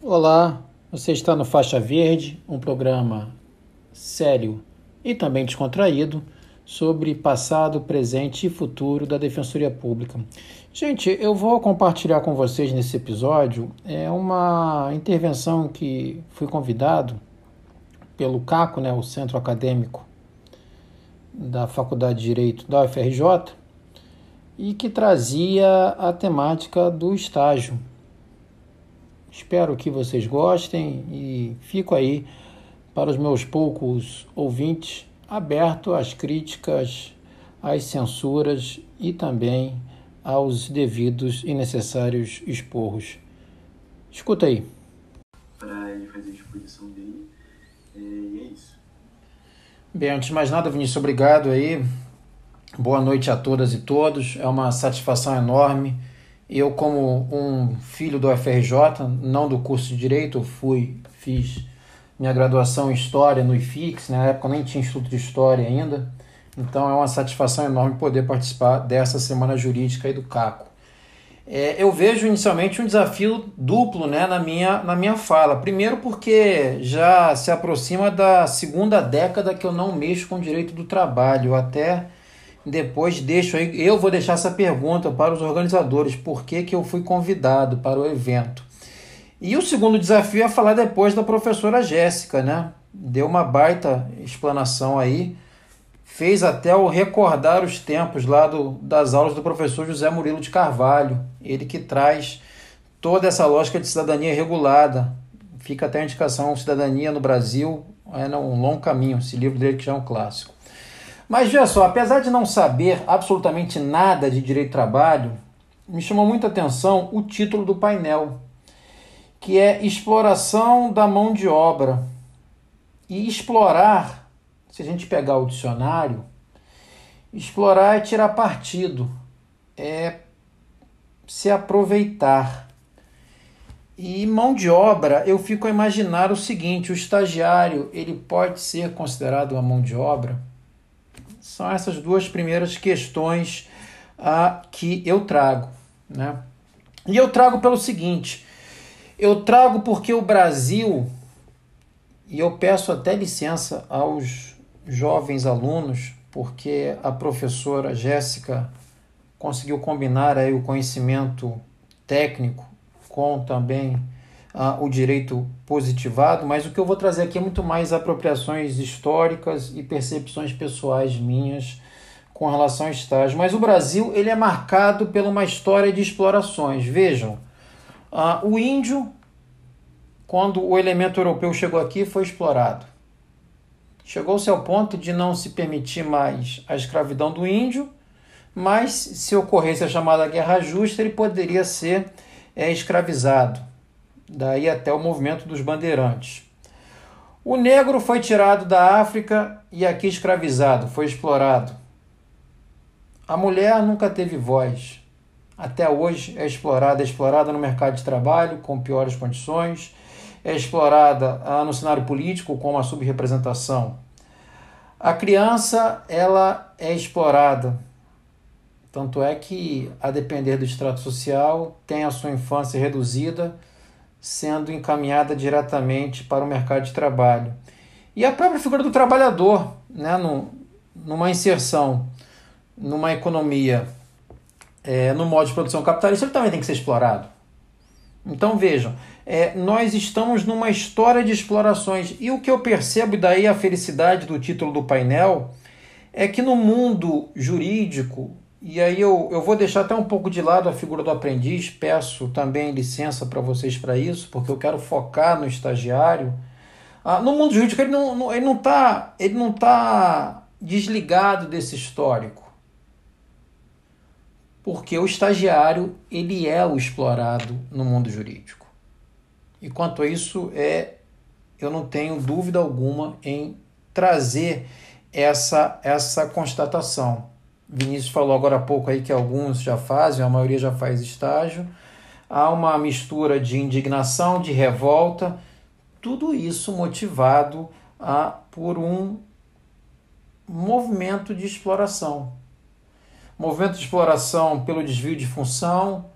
Olá, você está no Faixa Verde, um programa sério e também descontraído sobre passado, presente e futuro da Defensoria Pública. Gente, eu vou compartilhar com vocês nesse episódio é uma intervenção que fui convidado pelo CACO, né, o Centro Acadêmico da Faculdade de Direito da UFRJ, e que trazia a temática do estágio Espero que vocês gostem e fico aí para os meus poucos ouvintes aberto às críticas, às censuras e também aos devidos e necessários esporros. Escuta aí. Para ele fazer a exposição dele. É, e é isso. Bem, antes de mais nada, Vinícius, obrigado aí. Boa noite a todas e todos. É uma satisfação enorme eu, como um filho do UFRJ, não do curso de Direito, fui, fiz minha graduação em História no IFIX, na época nem tinha Instituto de História ainda, então é uma satisfação enorme poder participar dessa Semana Jurídica aí do CACO. É, eu vejo inicialmente um desafio duplo né, na, minha, na minha fala. Primeiro, porque já se aproxima da segunda década que eu não mexo com direito do trabalho. Até depois deixo aí, eu vou deixar essa pergunta para os organizadores, por que, que eu fui convidado para o evento. E o segundo desafio é falar depois da professora Jéssica, né? Deu uma baita explanação aí, fez até o recordar os tempos lá do, das aulas do professor José Murilo de Carvalho, ele que traz toda essa lógica de cidadania regulada. Fica até a indicação, Cidadania no Brasil, é um longo caminho, esse livro dele que já é um clássico. Mas veja só, apesar de não saber absolutamente nada de direito do trabalho, me chamou muita atenção o título do painel, que é Exploração da Mão de Obra. E explorar, se a gente pegar o dicionário, explorar é tirar partido, é se aproveitar. E mão de obra, eu fico a imaginar o seguinte: o estagiário ele pode ser considerado uma mão de obra são essas duas primeiras questões ah, que eu trago. Né? E eu trago pelo seguinte: eu trago porque o Brasil, e eu peço até licença aos jovens alunos, porque a professora Jéssica conseguiu combinar aí o conhecimento técnico com também o direito positivado, mas o que eu vou trazer aqui é muito mais apropriações históricas e percepções pessoais minhas com relação ao estágio. Mas o Brasil ele é marcado por uma história de explorações. Vejam, o índio, quando o elemento europeu chegou aqui, foi explorado. Chegou-se ao ponto de não se permitir mais a escravidão do índio, mas se ocorresse a chamada guerra justa, ele poderia ser é, escravizado daí até o movimento dos bandeirantes. O negro foi tirado da África e aqui escravizado, foi explorado. A mulher nunca teve voz. Até hoje é explorada, é explorada no mercado de trabalho com piores condições, é explorada ah, no cenário político com uma subrepresentação. A criança, ela é explorada. Tanto é que, a depender do extrato social, tem a sua infância reduzida sendo encaminhada diretamente para o mercado de trabalho. E a própria figura do trabalhador, né, no, numa inserção numa economia, é, no modo de produção capitalista, ele também tem que ser explorado. Então vejam, é, nós estamos numa história de explorações e o que eu percebo, e daí a felicidade do título do painel, é que no mundo jurídico e aí eu, eu vou deixar até um pouco de lado a figura do aprendiz, peço também licença para vocês para isso, porque eu quero focar no estagiário. Ah, no mundo jurídico ele não está ele não tá, ele não tá desligado desse histórico. Porque o estagiário ele é o explorado no mundo jurídico. E quanto a isso, é, eu não tenho dúvida alguma em trazer essa, essa constatação. Vinícius falou agora há pouco aí que alguns já fazem, a maioria já faz estágio. Há uma mistura de indignação, de revolta, tudo isso motivado a, por um movimento de exploração. Movimento de exploração pelo desvio de função,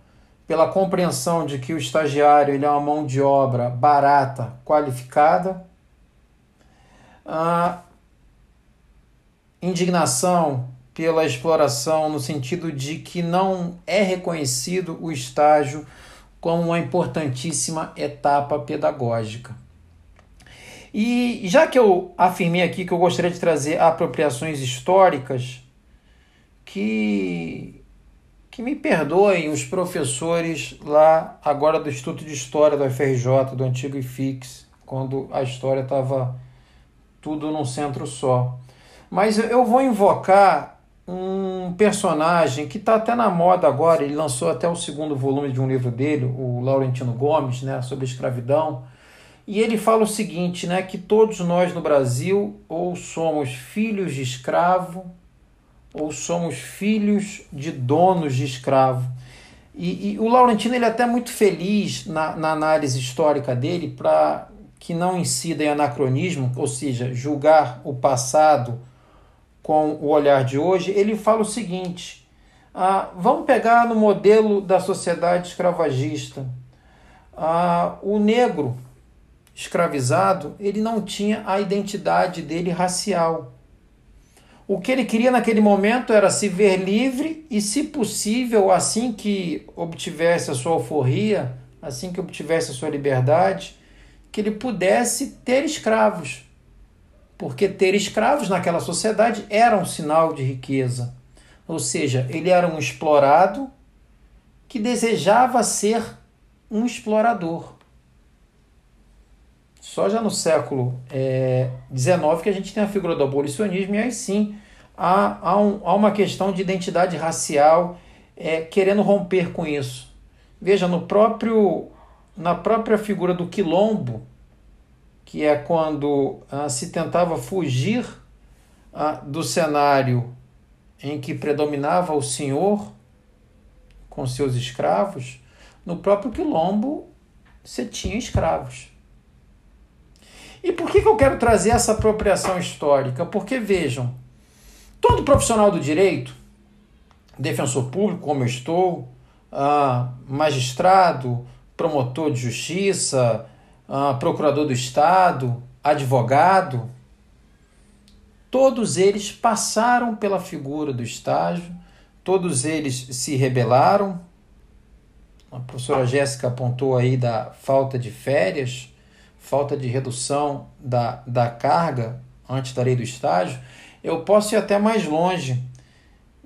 pela compreensão de que o estagiário ele é uma mão de obra barata, qualificada. A indignação pela exploração no sentido de que não é reconhecido o estágio como uma importantíssima etapa pedagógica. E já que eu afirmei aqui que eu gostaria de trazer apropriações históricas, que, que me perdoem os professores lá agora do Instituto de História do FRJ, do antigo IFIX, quando a história estava tudo num centro só. Mas eu vou invocar um personagem que está até na moda agora, ele lançou até o segundo volume de um livro dele, o Laurentino Gomes, né, sobre escravidão, e ele fala o seguinte, né, que todos nós no Brasil ou somos filhos de escravo ou somos filhos de donos de escravo. E, e o Laurentino ele é até muito feliz na, na análise histórica dele para que não incida em anacronismo, ou seja, julgar o passado com o olhar de hoje, ele fala o seguinte: ah, vamos pegar no modelo da sociedade escravagista. Ah, o negro escravizado ele não tinha a identidade dele racial. O que ele queria naquele momento era se ver livre e, se possível, assim que obtivesse a sua alforria, assim que obtivesse a sua liberdade, que ele pudesse ter escravos porque ter escravos naquela sociedade era um sinal de riqueza. Ou seja, ele era um explorado que desejava ser um explorador. Só já no século XIX é, que a gente tem a figura do abolicionismo, e aí sim há, há, um, há uma questão de identidade racial é, querendo romper com isso. Veja, no próprio, na própria figura do quilombo, que é quando ah, se tentava fugir ah, do cenário em que predominava o senhor com seus escravos, no próprio quilombo você tinha escravos. E por que, que eu quero trazer essa apropriação histórica? Porque vejam, todo profissional do direito, defensor público, como eu estou, ah, magistrado, promotor de justiça, uh, procurador do Estado, advogado, todos eles passaram pela figura do estágio, todos eles se rebelaram. A professora Jéssica apontou aí da falta de férias, falta de redução da, da carga antes da lei do estágio. Eu posso ir até mais longe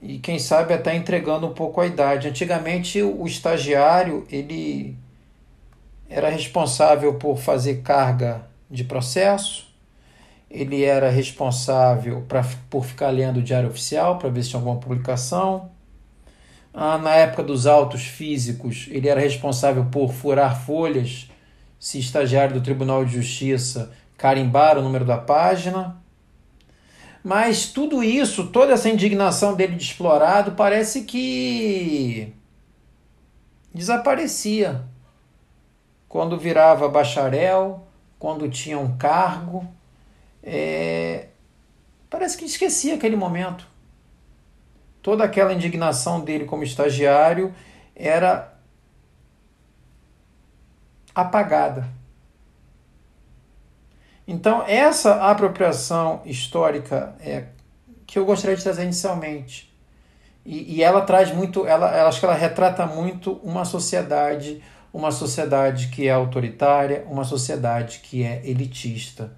e quem sabe até entregando um pouco a idade. Antigamente o estagiário ele era responsável por fazer carga de processo, ele era responsável pra, por ficar lendo o diário oficial para ver se tinha alguma publicação. Ah, na época dos autos físicos, ele era responsável por furar folhas, se estagiário do Tribunal de Justiça carimbar o número da página. Mas tudo isso, toda essa indignação dele de explorado, parece que desaparecia quando virava bacharel, quando tinha um cargo. É... Parece que esquecia aquele momento. Toda aquela indignação dele como estagiário era apagada. Então, essa apropriação histórica é, que eu gostaria de trazer inicialmente. E, e ela traz muito, ela, acho que ela retrata muito uma sociedade uma sociedade que é autoritária, uma sociedade que é elitista,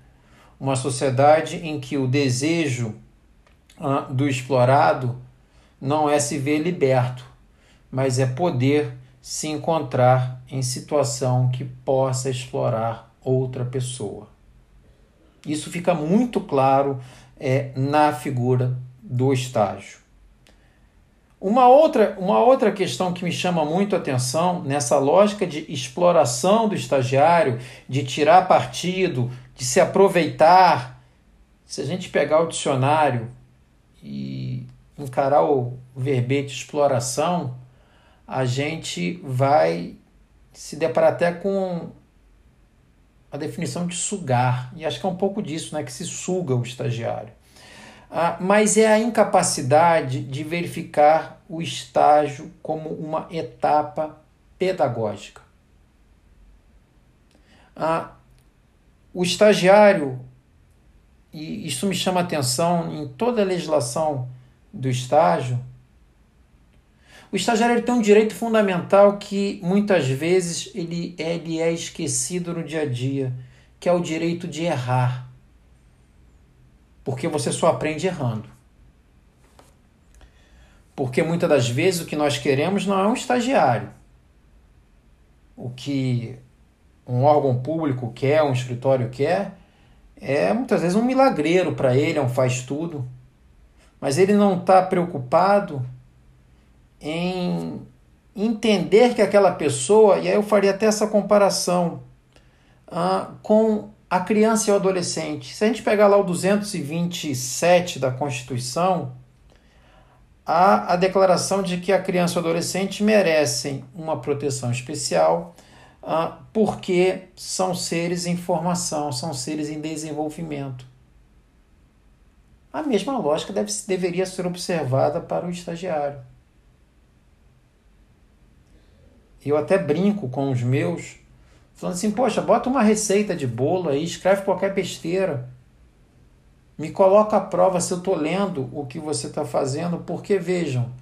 uma sociedade em que o desejo do explorado não é se ver liberto, mas é poder se encontrar em situação que possa explorar outra pessoa. Isso fica muito claro é, na figura do estágio. Uma outra, uma outra questão que me chama muito a atenção nessa lógica de exploração do estagiário, de tirar partido, de se aproveitar. Se a gente pegar o dicionário e encarar o verbete exploração, a gente vai se deparar até com a definição de sugar. E acho que é um pouco disso, né? Que se suga o estagiário mas é a incapacidade de verificar o estágio como uma etapa pedagógica. Ah, o estagiário, e isso me chama atenção em toda a legislação do estágio, o estagiário tem um direito fundamental que muitas vezes ele, ele é esquecido no dia a dia, que é o direito de errar. Porque você só aprende errando. Porque muitas das vezes o que nós queremos não é um estagiário. O que um órgão público quer, um escritório quer, é muitas vezes um milagreiro para ele, é um faz-tudo. Mas ele não está preocupado em entender que aquela pessoa, e aí eu faria até essa comparação ah, com a criança e o adolescente. Se a gente pegar lá o 227 da Constituição, há a declaração de que a criança e o adolescente merecem uma proteção especial ah, porque são seres em formação, são seres em desenvolvimento. A mesma lógica deve, deveria ser observada para o estagiário. Eu até brinco com os meus, falando assim: poxa, bota uma receita de bolo aí, escreve qualquer besteira. Me coloca à prova se eu estou lendo o que você está fazendo, porque vejam,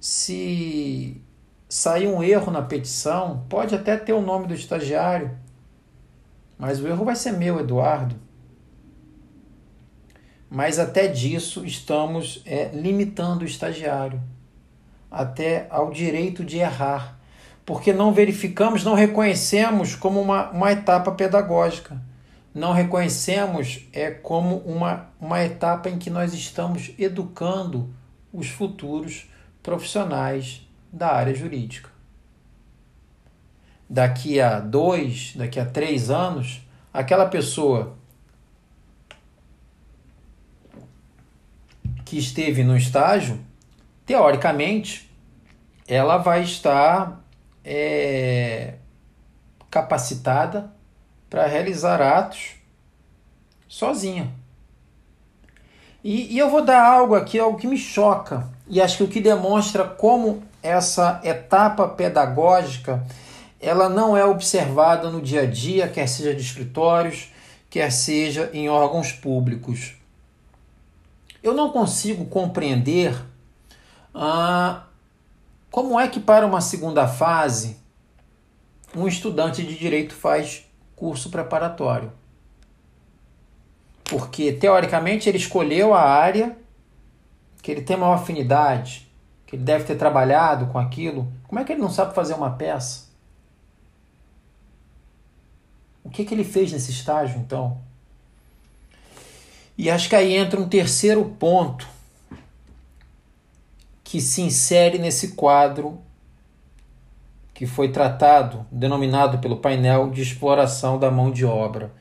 se sair um erro na petição, pode até ter o nome do estagiário, mas o erro vai ser meu, Eduardo. Mas até disso estamos é, limitando o estagiário até ao direito de errar porque não verificamos, não reconhecemos como uma, uma etapa pedagógica. Não reconhecemos é como uma, uma etapa em que nós estamos educando os futuros profissionais da área jurídica. Daqui a dois, daqui a três anos, aquela pessoa que esteve no estágio, teoricamente, ela vai estar é, capacitada para realizar atos sozinha. E, e eu vou dar algo aqui, algo que me choca, e acho que o que demonstra como essa etapa pedagógica ela não é observada no dia a dia, quer seja de escritórios, quer seja em órgãos públicos. Eu não consigo compreender ah, como é que para uma segunda fase um estudante de direito faz curso preparatório? Porque teoricamente ele escolheu a área que ele tem maior afinidade, que ele deve ter trabalhado com aquilo. Como é que ele não sabe fazer uma peça? O que, que ele fez nesse estágio então? E acho que aí entra um terceiro ponto que se insere nesse quadro que foi tratado, denominado pelo painel de exploração da mão de obra,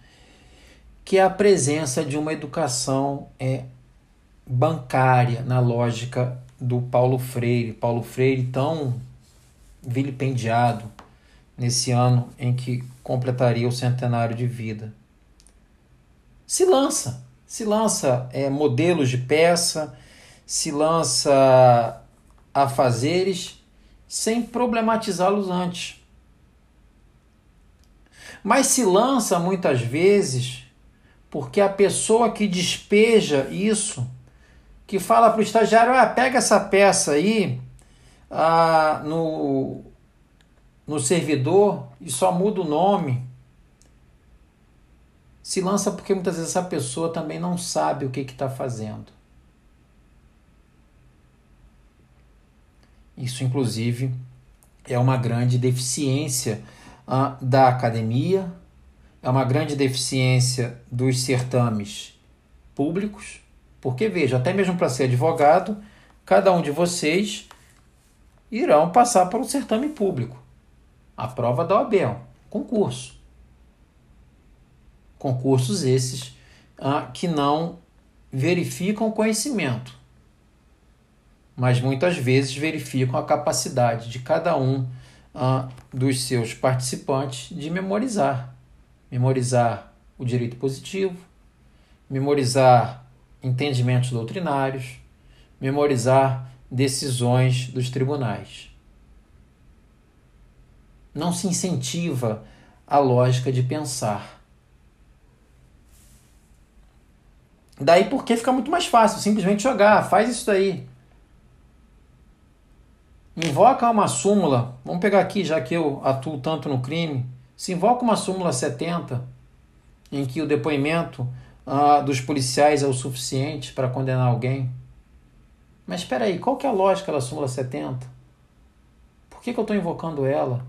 que é a presença de uma educação é, bancária na lógica do Paulo Freire. Paulo Freire tão vilipendiado nesse ano em que completaria o centenário de vida. Se lança, se lança é, modelos de peça, se lança a fazeres sem problematizá-los antes. Mas se lança muitas vezes porque a pessoa que despeja isso, que fala para o estagiário: ah, pega essa peça aí ah, no, no servidor e só muda o nome. Se lança porque muitas vezes essa pessoa também não sabe o que está fazendo. Isso, inclusive, é uma grande deficiência uh, da academia, é uma grande deficiência dos certames públicos, porque veja, até mesmo para ser advogado, cada um de vocês irão passar por um certame público. A prova da OAB, um concurso. Concursos esses uh, que não verificam conhecimento mas muitas vezes verificam a capacidade de cada um uh, dos seus participantes de memorizar. Memorizar o direito positivo, memorizar entendimentos doutrinários, memorizar decisões dos tribunais. não se incentiva a lógica de pensar. Daí porque fica muito mais fácil, simplesmente jogar, faz isso daí. Invoca uma súmula, vamos pegar aqui, já que eu atuo tanto no crime, se invoca uma súmula 70, em que o depoimento ah, dos policiais é o suficiente para condenar alguém. Mas espera aí, qual que é a lógica da súmula 70? Por que, que eu estou invocando ela?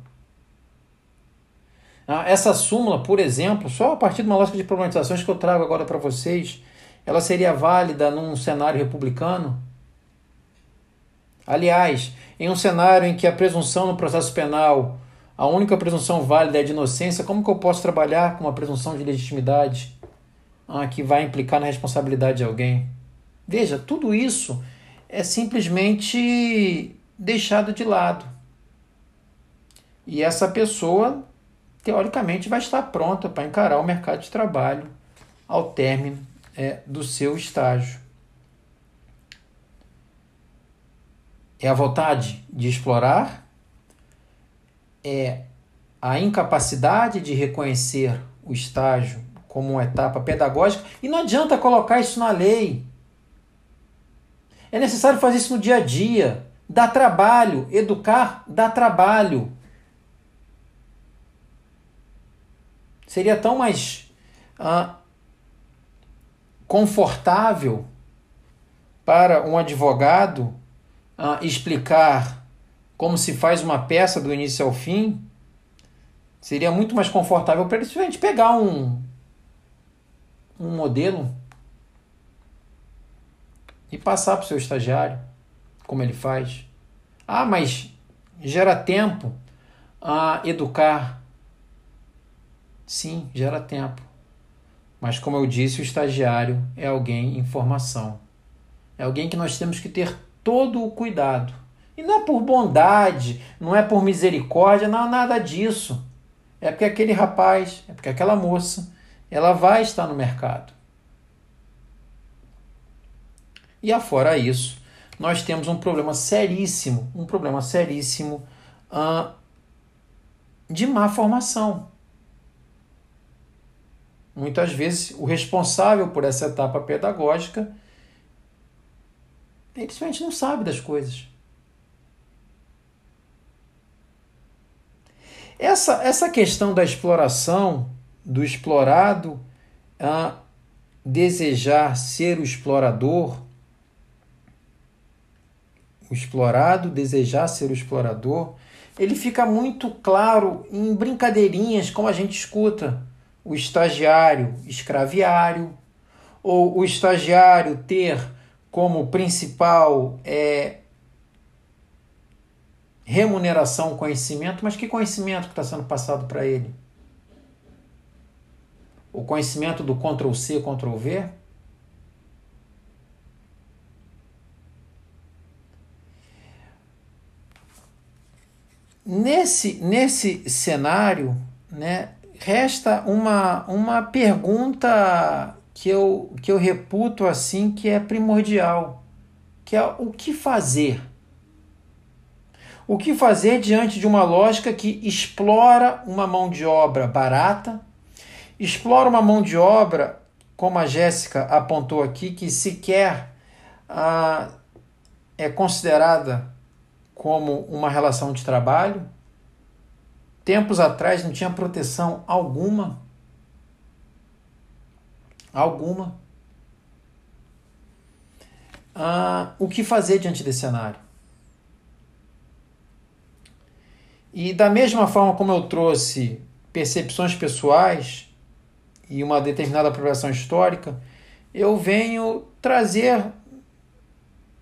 Ah, essa súmula, por exemplo, só a partir de uma lógica de problematizações que eu trago agora para vocês, ela seria válida num cenário republicano? Aliás, em um cenário em que a presunção no processo penal, a única presunção válida é de inocência, como que eu posso trabalhar com uma presunção de legitimidade ah, que vai implicar na responsabilidade de alguém? Veja, tudo isso é simplesmente deixado de lado. E essa pessoa, teoricamente, vai estar pronta para encarar o mercado de trabalho ao término é, do seu estágio. É a vontade de explorar, é a incapacidade de reconhecer o estágio como uma etapa pedagógica, e não adianta colocar isso na lei. É necessário fazer isso no dia a dia. Dá trabalho, educar dá trabalho. Seria tão mais ah, confortável para um advogado uh, explicar como se faz uma peça do início ao fim, seria muito mais confortável para ele se a gente pegar um, um modelo e passar para o seu estagiário como ele faz. Ah, mas gera tempo a educar. Sim, gera tempo. Mas, como eu disse, o estagiário é alguém em formação. É alguém que nós temos que ter todo o cuidado. E não é por bondade, não é por misericórdia, não é nada disso. É porque aquele rapaz, é porque aquela moça, ela vai estar no mercado. E afora isso, nós temos um problema seríssimo, um problema seríssimo uh, de má formação. Muitas vezes o responsável por essa etapa pedagógica ele simplesmente não sabe das coisas. Essa, essa questão da exploração, do explorado a desejar ser o explorador, o explorado desejar ser o explorador, ele fica muito claro em brincadeirinhas como a gente escuta o estagiário escraviário, ou o estagiário ter como principal é, remuneração conhecimento, mas que conhecimento que está sendo passado para ele? O conhecimento do Ctrl C, Ctrl V? Nesse, nesse cenário, né, resta uma, uma pergunta que eu, que eu reputo assim que é primordial, que é o que fazer. O que fazer diante de uma lógica que explora uma mão de obra barata, explora uma mão de obra, como a Jéssica apontou aqui, que sequer ah, é considerada como uma relação de trabalho, Tempos atrás não tinha proteção alguma. Alguma. Ah, o que fazer diante desse cenário? E da mesma forma como eu trouxe percepções pessoais e uma determinada apropriação histórica, eu venho trazer,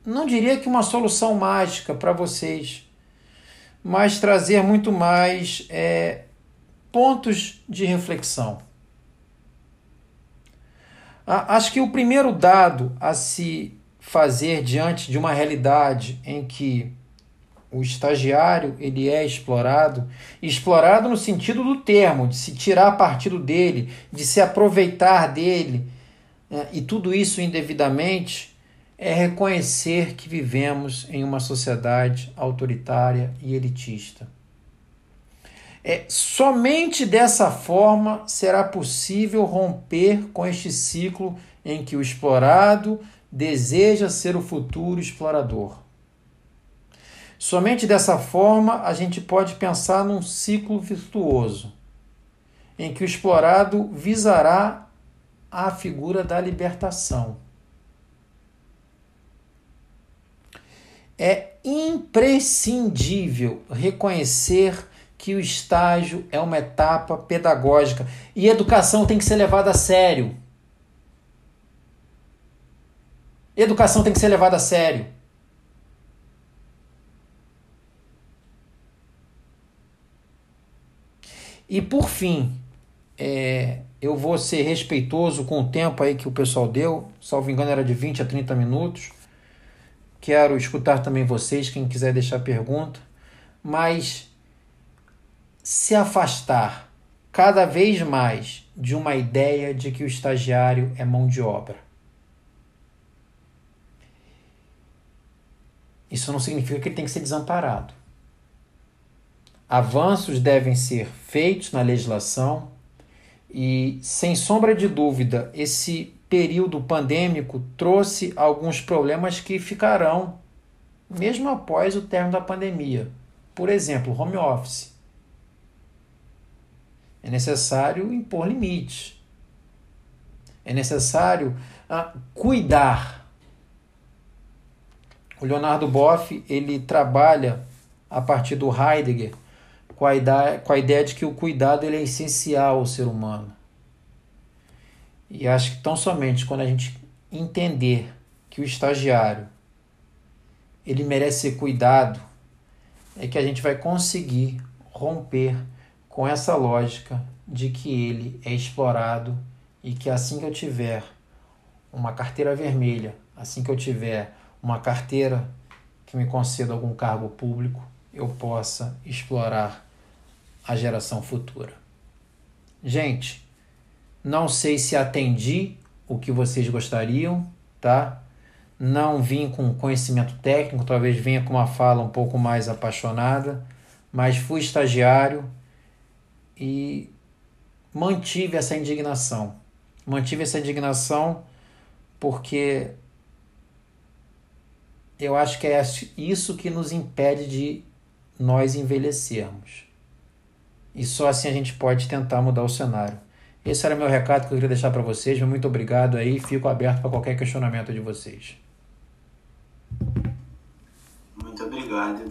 não diria que uma solução mágica para vocês, mas trazer muito mais é, pontos de reflexão. Acho que o primeiro dado a se fazer diante de uma realidade em que o estagiário ele é explorado, explorado no sentido do termo, de se tirar partido dele, de se aproveitar dele, né, e tudo isso indevidamente, é reconhecer que vivemos em uma sociedade autoritária e elitista. É, somente dessa forma será possível romper com este ciclo em que o explorado deseja ser o futuro explorador. Somente dessa forma a gente pode pensar num ciclo virtuoso, em que o explorado visará a figura da libertação. É imprescindível reconhecer que o estágio é uma etapa pedagógica e educação tem que ser levada a sério. Educação tem que ser levada a sério. E por fim, é, eu vou ser respeitoso com o tempo aí que o pessoal deu, salvo engano era de 20 a 30 minutos. Quero escutar também vocês, quem quiser deixar pergunta, mas se afastar cada vez mais de uma ideia de que o estagiário é mão de obra. Isso não significa que ele tem que ser desamparado. Avanços devem ser feitos na legislação e, sem sombra de dúvida, esse período pandêmico trouxe alguns problemas que ficarão mesmo após o término da pandemia. Por exemplo, home office. É necessário impor limites. É necessário ah, cuidar o Leonardo Boff ele trabalha a partir do Heidegger com a ideia, com a ideia de que o cuidado ele é essencial ao ser humano. E acho que tão somente quando a gente entender que o estagiário ele merece ser cuidado, é que a gente vai conseguir romper com essa lógica de que ele é explorado e que assim que eu tiver uma carteira vermelha, assim que eu tiver uma carteira que me conceda algum cargo público, eu possa explorar a geração futura. Gente, não sei se atendi o que vocês gostariam, tá? Não vim com conhecimento técnico, talvez venha com uma fala um pouco mais apaixonada, mas fui estagiário e mantive essa indignação. Mantive essa indignação porque eu acho que é isso que nos impede de nós envelhecermos. E só assim a gente pode tentar mudar o cenário. Esse era meu recado que eu queria deixar para vocês. Muito obrigado aí. Fico aberto para qualquer questionamento de vocês. Muito obrigado.